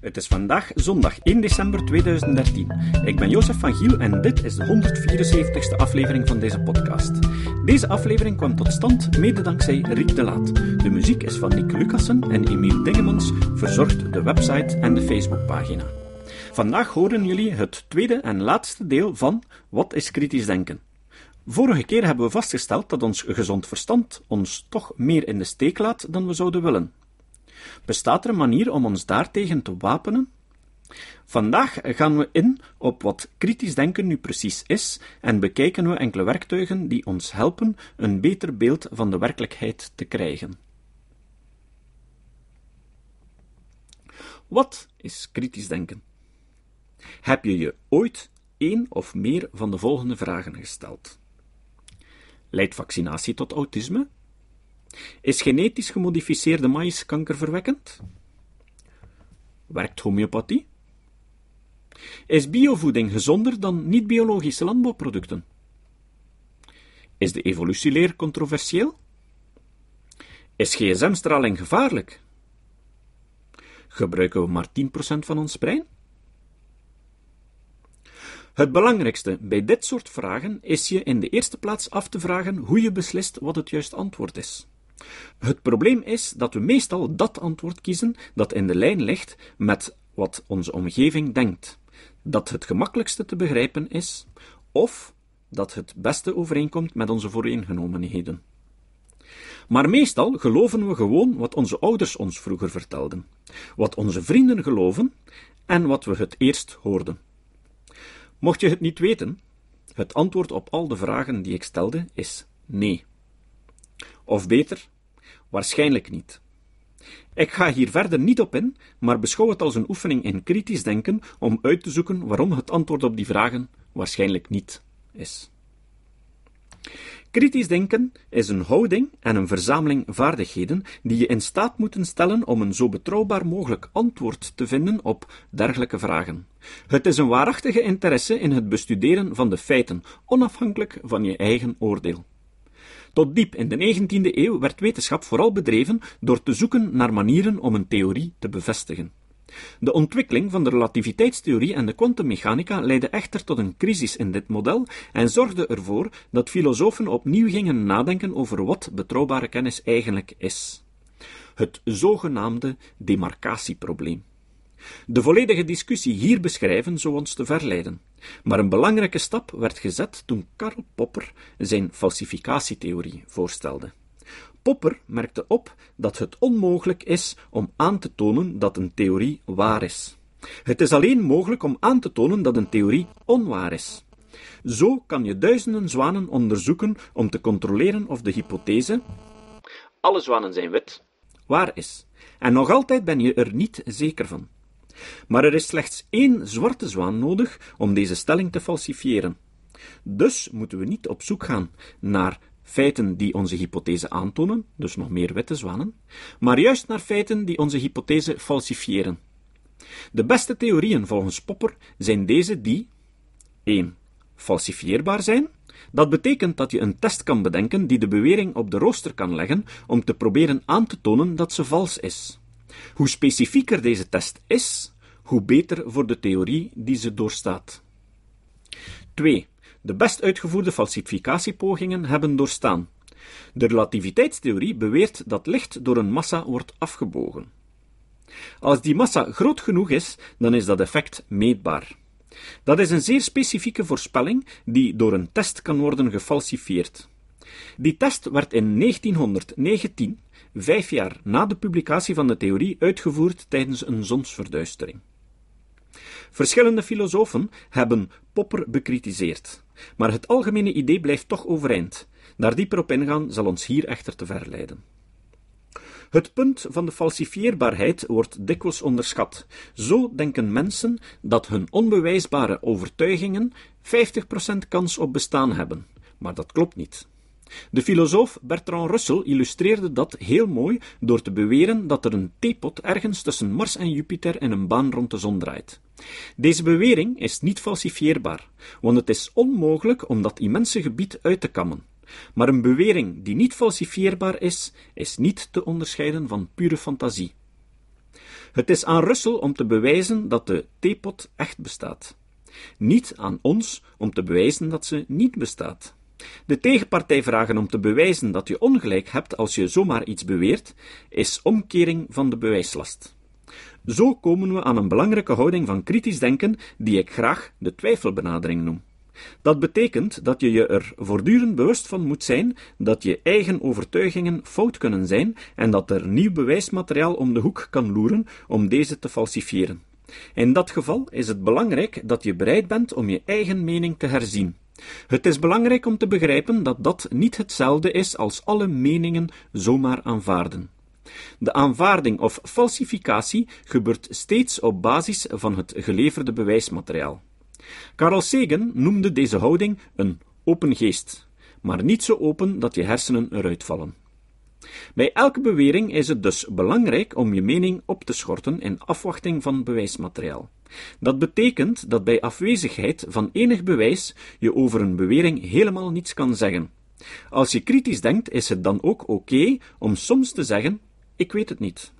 Het is vandaag zondag 1 december 2013. Ik ben Jozef van Giel en dit is de 174ste aflevering van deze podcast. Deze aflevering kwam tot stand mede dankzij Riek de Laat. De muziek is van Nick Lucassen en Emiel Dingemans verzorgt de website en de Facebookpagina. Vandaag horen jullie het tweede en laatste deel van Wat is kritisch denken? Vorige keer hebben we vastgesteld dat ons gezond verstand ons toch meer in de steek laat dan we zouden willen. Bestaat er een manier om ons daartegen te wapenen? Vandaag gaan we in op wat kritisch denken nu precies is en bekijken we enkele werktuigen die ons helpen een beter beeld van de werkelijkheid te krijgen. Wat is kritisch denken? Heb je je ooit één of meer van de volgende vragen gesteld? Leidt vaccinatie tot autisme? Is genetisch gemodificeerde maïs kankerverwekkend? Werkt homeopathie? Is biovoeding gezonder dan niet-biologische landbouwproducten? Is de evolutieleer controversieel? Is gsm-straling gevaarlijk? Gebruiken we maar 10% van ons brein? Het belangrijkste bij dit soort vragen is je in de eerste plaats af te vragen hoe je beslist wat het juiste antwoord is. Het probleem is dat we meestal dat antwoord kiezen dat in de lijn ligt met wat onze omgeving denkt, dat het gemakkelijkste te begrijpen is, of dat het beste overeenkomt met onze vooringenomenheden. Maar meestal geloven we gewoon wat onze ouders ons vroeger vertelden, wat onze vrienden geloven en wat we het eerst hoorden. Mocht je het niet weten, het antwoord op al de vragen die ik stelde is nee. Of beter, waarschijnlijk niet. Ik ga hier verder niet op in, maar beschouw het als een oefening in kritisch denken om uit te zoeken waarom het antwoord op die vragen waarschijnlijk niet is. Kritisch denken is een houding en een verzameling vaardigheden die je in staat moeten stellen om een zo betrouwbaar mogelijk antwoord te vinden op dergelijke vragen. Het is een waarachtige interesse in het bestuderen van de feiten, onafhankelijk van je eigen oordeel. Tot diep in de 19e eeuw werd wetenschap vooral bedreven door te zoeken naar manieren om een theorie te bevestigen. De ontwikkeling van de relativiteitstheorie en de kwantummechanica leidde echter tot een crisis in dit model en zorgde ervoor dat filosofen opnieuw gingen nadenken over wat betrouwbare kennis eigenlijk is. Het zogenaamde demarcatieprobleem. De volledige discussie hier beschrijven zou ons te verleiden. Maar een belangrijke stap werd gezet toen Karl Popper zijn falsificatietheorie voorstelde. Popper merkte op dat het onmogelijk is om aan te tonen dat een theorie waar is. Het is alleen mogelijk om aan te tonen dat een theorie onwaar is. Zo kan je duizenden zwanen onderzoeken om te controleren of de hypothese alle zwanen zijn wit waar is. En nog altijd ben je er niet zeker van. Maar er is slechts één zwarte zwaan nodig om deze stelling te falsifiëren. Dus moeten we niet op zoek gaan naar feiten die onze hypothese aantonen, dus nog meer witte zwanen, maar juist naar feiten die onze hypothese falsifiëren. De beste theorieën volgens Popper zijn deze die 1. falsifieerbaar zijn. Dat betekent dat je een test kan bedenken die de bewering op de rooster kan leggen om te proberen aan te tonen dat ze vals is. Hoe specifieker deze test is, hoe beter voor de theorie die ze doorstaat. 2. De best uitgevoerde falsificatiepogingen hebben doorstaan. De relativiteitstheorie beweert dat licht door een massa wordt afgebogen. Als die massa groot genoeg is, dan is dat effect meetbaar. Dat is een zeer specifieke voorspelling die door een test kan worden gefalsifieerd. Die test werd in 1919 vijf jaar na de publicatie van de theorie uitgevoerd tijdens een zonsverduistering. Verschillende filosofen hebben Popper bekritiseerd, maar het algemene idee blijft toch overeind. Daar dieper op ingaan zal ons hier echter te ver leiden. Het punt van de falsifieerbaarheid wordt dikwijls onderschat. Zo denken mensen dat hun onbewijsbare overtuigingen 50% kans op bestaan hebben, maar dat klopt niet. De filosoof Bertrand Russell illustreerde dat heel mooi door te beweren dat er een theepot ergens tussen Mars en Jupiter in een baan rond de zon draait. Deze bewering is niet falsifieerbaar, want het is onmogelijk om dat immense gebied uit te kammen. Maar een bewering die niet falsifieerbaar is, is niet te onderscheiden van pure fantasie. Het is aan Russell om te bewijzen dat de theepot echt bestaat. Niet aan ons om te bewijzen dat ze niet bestaat. De tegenpartij vragen om te bewijzen dat je ongelijk hebt als je zomaar iets beweert, is omkering van de bewijslast. Zo komen we aan een belangrijke houding van kritisch denken, die ik graag de twijfelbenadering noem. Dat betekent dat je je er voortdurend bewust van moet zijn dat je eigen overtuigingen fout kunnen zijn en dat er nieuw bewijsmateriaal om de hoek kan loeren om deze te falsifiëren. In dat geval is het belangrijk dat je bereid bent om je eigen mening te herzien. Het is belangrijk om te begrijpen dat dat niet hetzelfde is als alle meningen zomaar aanvaarden. De aanvaarding of falsificatie gebeurt steeds op basis van het geleverde bewijsmateriaal. Carl Sagan noemde deze houding een open geest, maar niet zo open dat je hersenen eruit vallen. Bij elke bewering is het dus belangrijk om je mening op te schorten in afwachting van bewijsmateriaal. Dat betekent dat bij afwezigheid van enig bewijs je over een bewering helemaal niets kan zeggen. Als je kritisch denkt, is het dan ook oké om soms te zeggen: Ik weet het niet.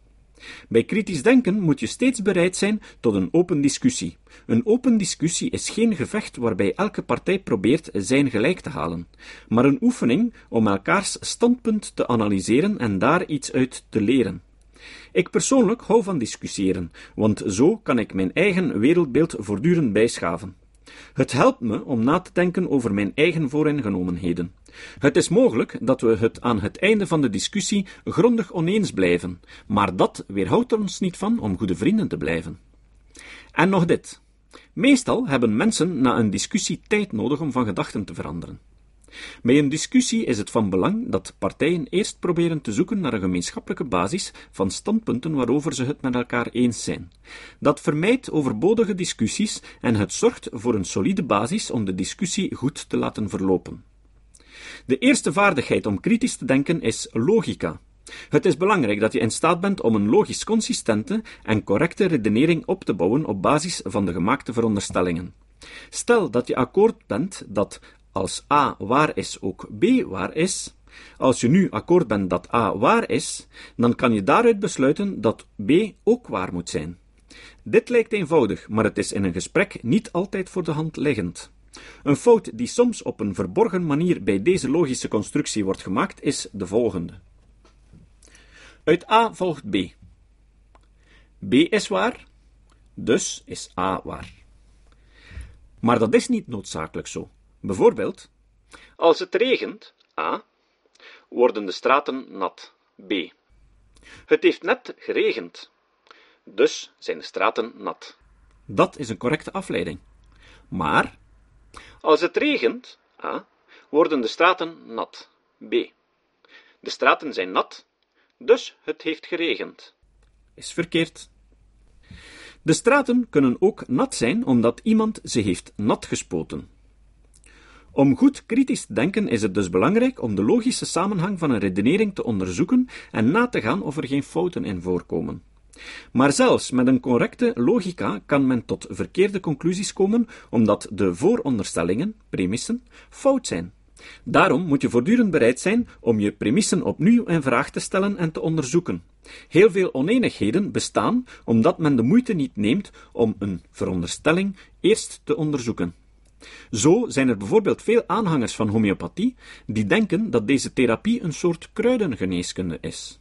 Bij kritisch denken moet je steeds bereid zijn tot een open discussie. Een open discussie is geen gevecht waarbij elke partij probeert zijn gelijk te halen, maar een oefening om elkaars standpunt te analyseren en daar iets uit te leren. Ik persoonlijk hou van discussiëren, want zo kan ik mijn eigen wereldbeeld voortdurend bijschaven. Het helpt me om na te denken over mijn eigen vooringenomenheden. Het is mogelijk dat we het aan het einde van de discussie grondig oneens blijven, maar dat weerhoudt er ons niet van om goede vrienden te blijven. En nog dit. Meestal hebben mensen na een discussie tijd nodig om van gedachten te veranderen. Bij een discussie is het van belang dat partijen eerst proberen te zoeken naar een gemeenschappelijke basis van standpunten waarover ze het met elkaar eens zijn. Dat vermijdt overbodige discussies en het zorgt voor een solide basis om de discussie goed te laten verlopen. De eerste vaardigheid om kritisch te denken is logica. Het is belangrijk dat je in staat bent om een logisch consistente en correcte redenering op te bouwen op basis van de gemaakte veronderstellingen. Stel dat je akkoord bent dat als A waar is, ook B waar is. Als je nu akkoord bent dat A waar is, dan kan je daaruit besluiten dat B ook waar moet zijn. Dit lijkt eenvoudig, maar het is in een gesprek niet altijd voor de hand liggend. Een fout die soms op een verborgen manier bij deze logische constructie wordt gemaakt, is de volgende. Uit A volgt B. B is waar, dus is A waar. Maar dat is niet noodzakelijk zo. Bijvoorbeeld, als het regent, A, worden de straten nat, B. Het heeft net geregend, dus zijn de straten nat. Dat is een correcte afleiding. Maar, als het regent, A, worden de straten nat, B. De straten zijn nat, dus het heeft geregend. Is verkeerd. De straten kunnen ook nat zijn omdat iemand ze heeft nat gespoten. Om goed kritisch te denken is het dus belangrijk om de logische samenhang van een redenering te onderzoeken en na te gaan of er geen fouten in voorkomen. Maar zelfs met een correcte logica kan men tot verkeerde conclusies komen, omdat de vooronderstellingen, premissen, fout zijn. Daarom moet je voortdurend bereid zijn om je premissen opnieuw in vraag te stellen en te onderzoeken. Heel veel oneenigheden bestaan omdat men de moeite niet neemt om een veronderstelling eerst te onderzoeken. Zo zijn er bijvoorbeeld veel aanhangers van homeopathie die denken dat deze therapie een soort kruidengeneeskunde is.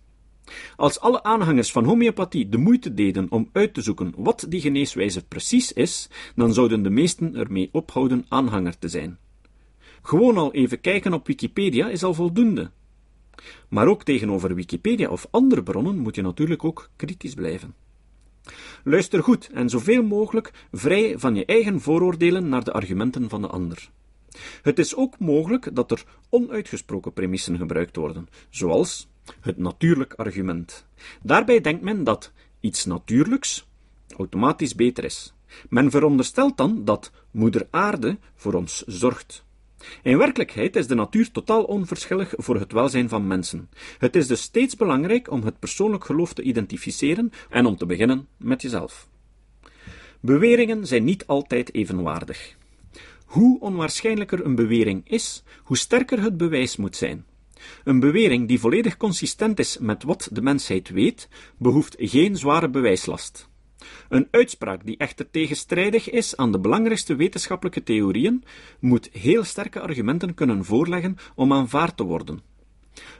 Als alle aanhangers van homeopathie de moeite deden om uit te zoeken wat die geneeswijze precies is, dan zouden de meesten ermee ophouden aanhanger te zijn. Gewoon al even kijken op Wikipedia is al voldoende. Maar ook tegenover Wikipedia of andere bronnen moet je natuurlijk ook kritisch blijven. Luister goed en zoveel mogelijk vrij van je eigen vooroordelen naar de argumenten van de ander. Het is ook mogelijk dat er onuitgesproken premissen gebruikt worden, zoals het natuurlijk argument. Daarbij denkt men dat iets natuurlijks automatisch beter is. Men veronderstelt dan dat Moeder Aarde voor ons zorgt. In werkelijkheid is de natuur totaal onverschillig voor het welzijn van mensen. Het is dus steeds belangrijk om het persoonlijk geloof te identificeren en om te beginnen met jezelf. Beweringen zijn niet altijd evenwaardig. Hoe onwaarschijnlijker een bewering is, hoe sterker het bewijs moet zijn. Een bewering die volledig consistent is met wat de mensheid weet, behoeft geen zware bewijslast. Een uitspraak die echter tegenstrijdig is aan de belangrijkste wetenschappelijke theorieën, moet heel sterke argumenten kunnen voorleggen om aanvaard te worden.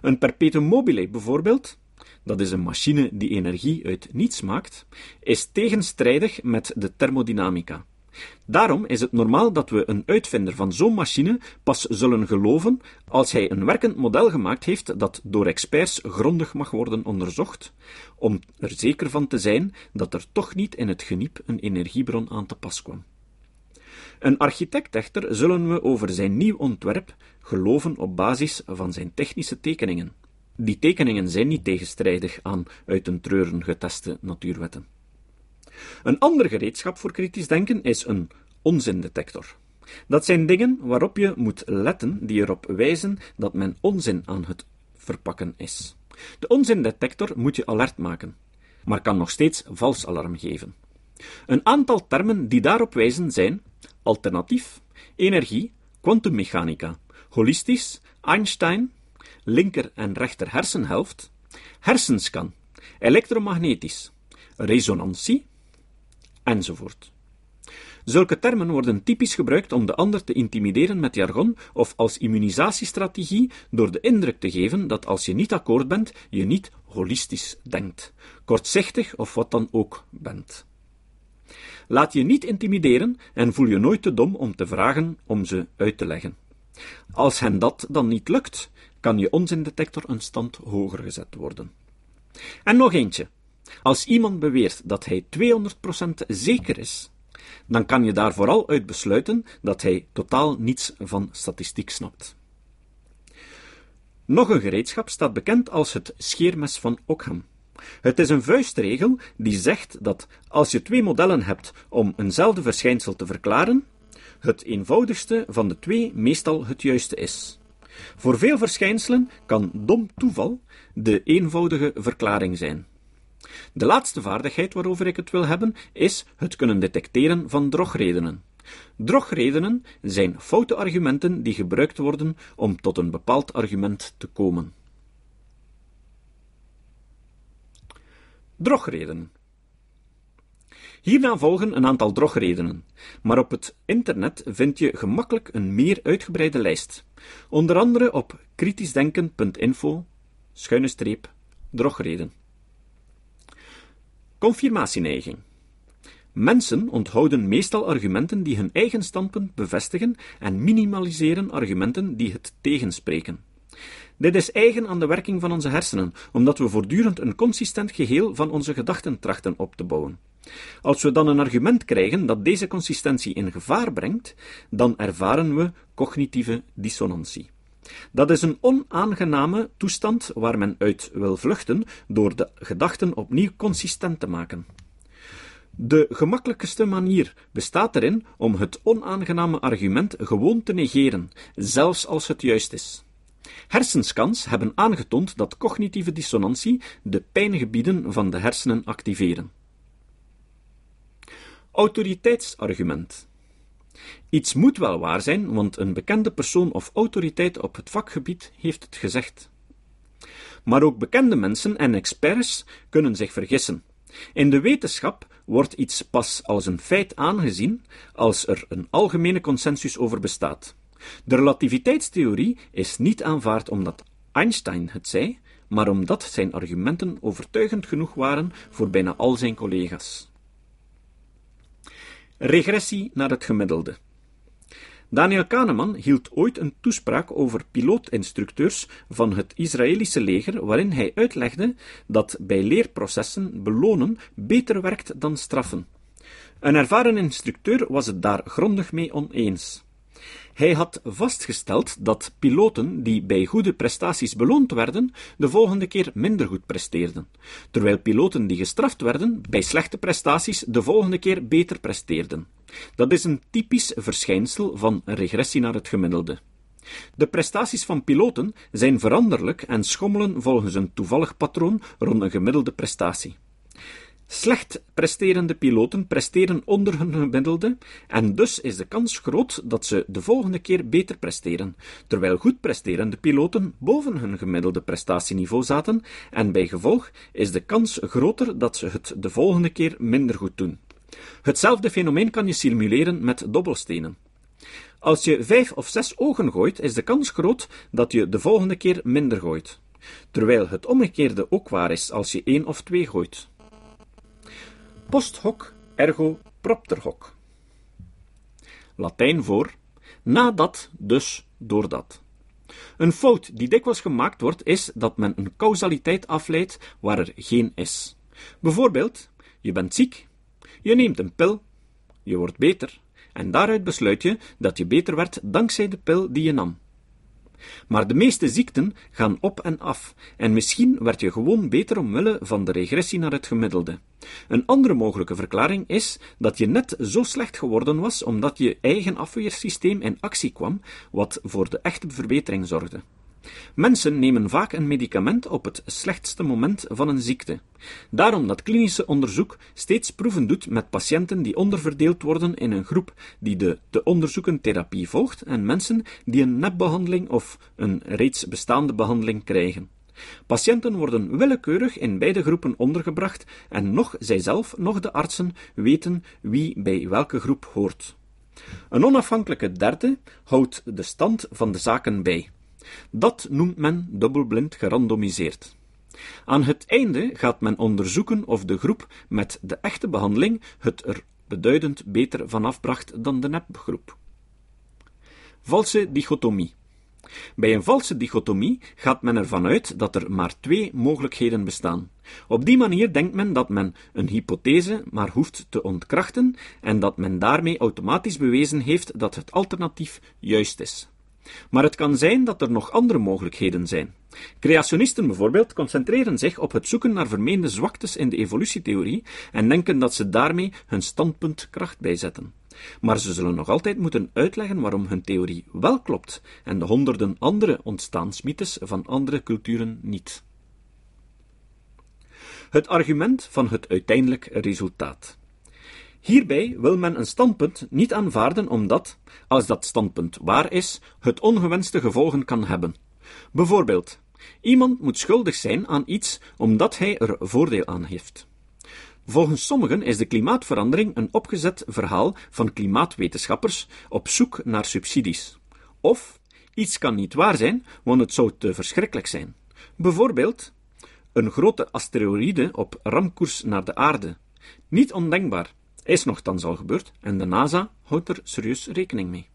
Een perpetuum mobile bijvoorbeeld, dat is een machine die energie uit niets maakt, is tegenstrijdig met de thermodynamica. Daarom is het normaal dat we een uitvinder van zo'n machine pas zullen geloven als hij een werkend model gemaakt heeft dat door experts grondig mag worden onderzocht, om er zeker van te zijn dat er toch niet in het geniep een energiebron aan te pas kwam. Een architect echter zullen we over zijn nieuw ontwerp geloven op basis van zijn technische tekeningen. Die tekeningen zijn niet tegenstrijdig aan uit een treuren geteste natuurwetten. Een ander gereedschap voor kritisch denken is een onzindetector. Dat zijn dingen waarop je moet letten die erop wijzen dat men onzin aan het verpakken is. De onzindetector moet je alert maken, maar kan nog steeds vals alarm geven. Een aantal termen die daarop wijzen zijn alternatief, energie, kwantummechanica, holistisch, Einstein, linker en rechter hersenhelft, hersenscan, elektromagnetisch, resonantie, enzovoort. Zulke termen worden typisch gebruikt om de ander te intimideren met jargon of als immunisatiestrategie door de indruk te geven dat als je niet akkoord bent, je niet holistisch denkt, kortzichtig of wat dan ook bent. Laat je niet intimideren en voel je nooit te dom om te vragen om ze uit te leggen. Als hen dat dan niet lukt, kan je onzindetector een stand hoger gezet worden. En nog eentje. Als iemand beweert dat hij 200% zeker is, dan kan je daar vooral uit besluiten dat hij totaal niets van statistiek snapt. Nog een gereedschap staat bekend als het scheermes van Ockham. Het is een vuistregel die zegt dat als je twee modellen hebt om eenzelfde verschijnsel te verklaren, het eenvoudigste van de twee meestal het juiste is. Voor veel verschijnselen kan dom toeval de eenvoudige verklaring zijn. De laatste vaardigheid waarover ik het wil hebben, is het kunnen detecteren van drogredenen. Drogredenen zijn foute argumenten die gebruikt worden om tot een bepaald argument te komen. Drogredenen. Hierna volgen een aantal drogredenen, maar op het internet vind je gemakkelijk een meer uitgebreide lijst, onder andere op kritischdenken.info, schuine streep, drogreden. Confirmatieneiging. Mensen onthouden meestal argumenten die hun eigen standpunt bevestigen en minimaliseren argumenten die het tegenspreken. Dit is eigen aan de werking van onze hersenen, omdat we voortdurend een consistent geheel van onze gedachten trachten op te bouwen. Als we dan een argument krijgen dat deze consistentie in gevaar brengt, dan ervaren we cognitieve dissonantie. Dat is een onaangename toestand waar men uit wil vluchten door de gedachten opnieuw consistent te maken. De gemakkelijkste manier bestaat erin om het onaangename argument gewoon te negeren, zelfs als het juist is. Hersenscans hebben aangetoond dat cognitieve dissonantie de pijngebieden van de hersenen activeren. Autoriteitsargument. Iets moet wel waar zijn, want een bekende persoon of autoriteit op het vakgebied heeft het gezegd. Maar ook bekende mensen en experts kunnen zich vergissen. In de wetenschap wordt iets pas als een feit aangezien als er een algemene consensus over bestaat. De relativiteitstheorie is niet aanvaard omdat Einstein het zei, maar omdat zijn argumenten overtuigend genoeg waren voor bijna al zijn collega's. Regressie naar het gemiddelde. Daniel Kahneman hield ooit een toespraak over pilootinstructeurs van het Israëlische leger, waarin hij uitlegde dat bij leerprocessen belonen beter werkt dan straffen. Een ervaren instructeur was het daar grondig mee oneens. Hij had vastgesteld dat piloten die bij goede prestaties beloond werden, de volgende keer minder goed presteerden, terwijl piloten die gestraft werden bij slechte prestaties de volgende keer beter presteerden. Dat is een typisch verschijnsel van regressie naar het gemiddelde. De prestaties van piloten zijn veranderlijk en schommelen volgens een toevallig patroon rond een gemiddelde prestatie. Slecht presterende piloten presteren onder hun gemiddelde en dus is de kans groot dat ze de volgende keer beter presteren, terwijl goed presterende piloten boven hun gemiddelde prestatieniveau zaten en bij gevolg is de kans groter dat ze het de volgende keer minder goed doen. Hetzelfde fenomeen kan je simuleren met dobbelstenen. Als je vijf of zes ogen gooit, is de kans groot dat je de volgende keer minder gooit, terwijl het omgekeerde ook waar is als je één of twee gooit. Post hoc ergo propter hoc. Latijn voor nadat, dus doordat. Een fout die dikwijls gemaakt wordt, is dat men een causaliteit afleidt waar er geen is. Bijvoorbeeld, je bent ziek, je neemt een pil, je wordt beter, en daaruit besluit je dat je beter werd dankzij de pil die je nam. Maar de meeste ziekten gaan op en af, en misschien werd je gewoon beter omwille van de regressie naar het gemiddelde. Een andere mogelijke verklaring is dat je net zo slecht geworden was omdat je eigen afweersysteem in actie kwam, wat voor de echte verbetering zorgde. Mensen nemen vaak een medicament op het slechtste moment van een ziekte. Daarom dat klinische onderzoek steeds proeven doet met patiënten die onderverdeeld worden in een groep die de te onderzoeken therapie volgt en mensen die een nepbehandeling of een reeds bestaande behandeling krijgen. Patiënten worden willekeurig in beide groepen ondergebracht en nog zijzelf, nog de artsen weten wie bij welke groep hoort. Een onafhankelijke derde houdt de stand van de zaken bij. Dat noemt men dubbelblind gerandomiseerd. Aan het einde gaat men onderzoeken of de groep met de echte behandeling het er beduidend beter van afbracht dan de nepgroep. Valse dichotomie. Bij een valse dichotomie gaat men ervan uit dat er maar twee mogelijkheden bestaan. Op die manier denkt men dat men een hypothese maar hoeft te ontkrachten en dat men daarmee automatisch bewezen heeft dat het alternatief juist is. Maar het kan zijn dat er nog andere mogelijkheden zijn. Creationisten bijvoorbeeld concentreren zich op het zoeken naar vermeende zwaktes in de evolutietheorie en denken dat ze daarmee hun standpunt kracht bijzetten. Maar ze zullen nog altijd moeten uitleggen waarom hun theorie wel klopt en de honderden andere ontstaansmythes van andere culturen niet. Het argument van het uiteindelijk resultaat. Hierbij wil men een standpunt niet aanvaarden omdat, als dat standpunt waar is, het ongewenste gevolgen kan hebben. Bijvoorbeeld, iemand moet schuldig zijn aan iets omdat hij er voordeel aan heeft. Volgens sommigen is de klimaatverandering een opgezet verhaal van klimaatwetenschappers op zoek naar subsidies. Of iets kan niet waar zijn, want het zou te verschrikkelijk zijn. Bijvoorbeeld een grote asteroïde op ramkoers naar de aarde. Niet ondenkbaar, is nogthans al gebeurd en de NASA houdt er serieus rekening mee.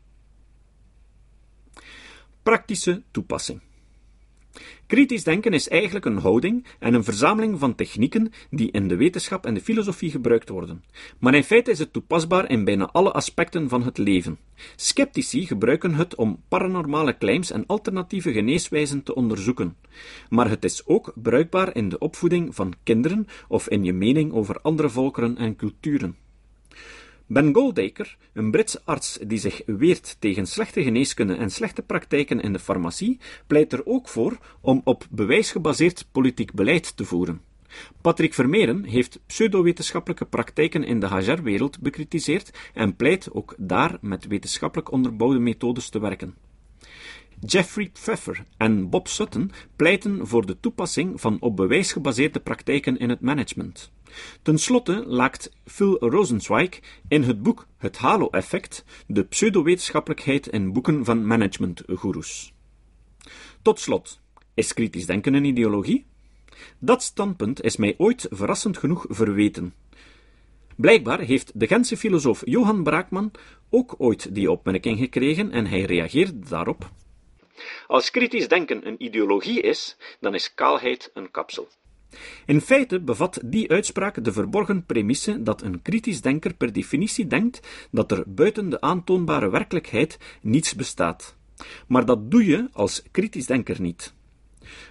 Praktische toepassing. Kritisch denken is eigenlijk een houding en een verzameling van technieken die in de wetenschap en de filosofie gebruikt worden. Maar in feite is het toepasbaar in bijna alle aspecten van het leven. Sceptici gebruiken het om paranormale claims en alternatieve geneeswijzen te onderzoeken. Maar het is ook bruikbaar in de opvoeding van kinderen of in je mening over andere volkeren en culturen. Ben Goldacre, een Britse arts die zich weert tegen slechte geneeskunde en slechte praktijken in de farmacie, pleit er ook voor om op bewijs gebaseerd politiek beleid te voeren. Patrick Vermeeren heeft pseudowetenschappelijke praktijken in de HR-wereld bekritiseerd en pleit ook daar met wetenschappelijk onderbouwde methodes te werken. Jeffrey Pfeffer en Bob Sutton pleiten voor de toepassing van op bewijs gebaseerde praktijken in het management. Ten slotte laakt Phil Rosenzweig in het boek Het Halo-effect de pseudowetenschappelijkheid in boeken van managementgoeroes. Tot slot, is kritisch denken een ideologie? Dat standpunt is mij ooit verrassend genoeg verweten. Blijkbaar heeft de Gentse filosoof Johan Braakman ook ooit die opmerking gekregen en hij reageerde daarop. Als kritisch denken een ideologie is, dan is kaalheid een kapsel. In feite bevat die uitspraak de verborgen premisse dat een kritisch denker per definitie denkt dat er buiten de aantoonbare werkelijkheid niets bestaat. Maar dat doe je als kritisch denker niet.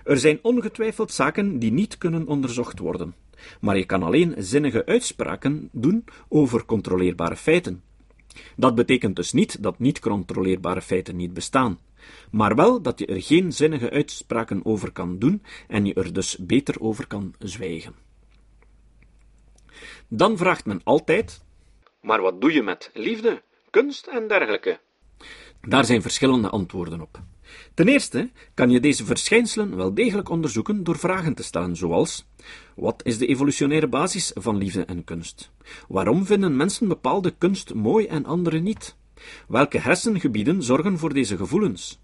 Er zijn ongetwijfeld zaken die niet kunnen onderzocht worden, maar je kan alleen zinnige uitspraken doen over controleerbare feiten. Dat betekent dus niet dat niet controleerbare feiten niet bestaan maar wel dat je er geen zinnige uitspraken over kan doen en je er dus beter over kan zwijgen. Dan vraagt men altijd: Maar wat doe je met liefde, kunst en dergelijke? Daar zijn verschillende antwoorden op. Ten eerste kan je deze verschijnselen wel degelijk onderzoeken door vragen te stellen, zoals: Wat is de evolutionaire basis van liefde en kunst? Waarom vinden mensen bepaalde kunst mooi en andere niet? Welke hersengebieden zorgen voor deze gevoelens?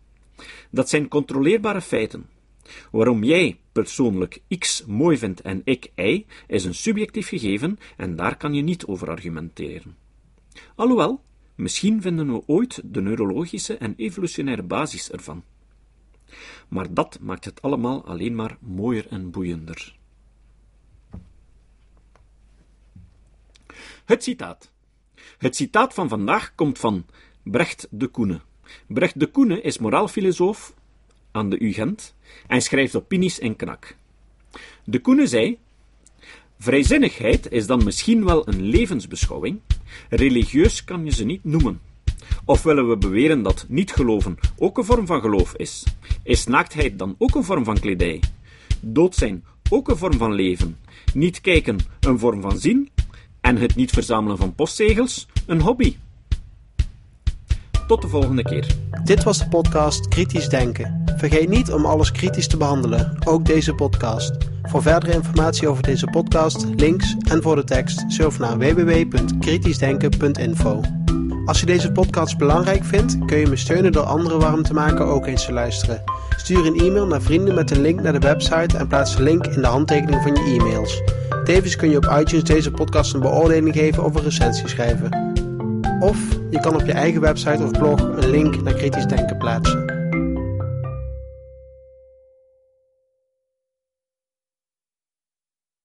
Dat zijn controleerbare feiten. Waarom jij persoonlijk X mooi vindt en ik Y, is een subjectief gegeven en daar kan je niet over argumenteren. Alhoewel, misschien vinden we ooit de neurologische en evolutionaire basis ervan. Maar dat maakt het allemaal alleen maar mooier en boeiender. Het citaat. Het citaat van vandaag komt van Brecht de Koene. Brecht de Koene is moraalfilosoof aan de UGent en schrijft opinies in knak. De Koene zei: Vrijzinnigheid is dan misschien wel een levensbeschouwing, religieus kan je ze niet noemen. Of willen we beweren dat niet geloven ook een vorm van geloof is? Is naaktheid dan ook een vorm van kledij? Dood zijn ook een vorm van leven? Niet kijken een vorm van zien? En het niet verzamelen van postzegels een hobby? Tot de volgende keer. Dit was de podcast Kritisch Denken. Vergeet niet om alles kritisch te behandelen, ook deze podcast. Voor verdere informatie over deze podcast, links en voor de tekst, surf naar www.kritischdenken.info. Als je deze podcast belangrijk vindt, kun je me steunen door anderen warm te maken ook eens te luisteren. Stuur een e-mail naar vrienden met een link naar de website en plaats de link in de handtekening van je e-mails. Tevens kun je op iTunes deze podcast een beoordeling geven of een recensie schrijven. Of je kan op je eigen website of blog een link naar kritisch denken plaatsen.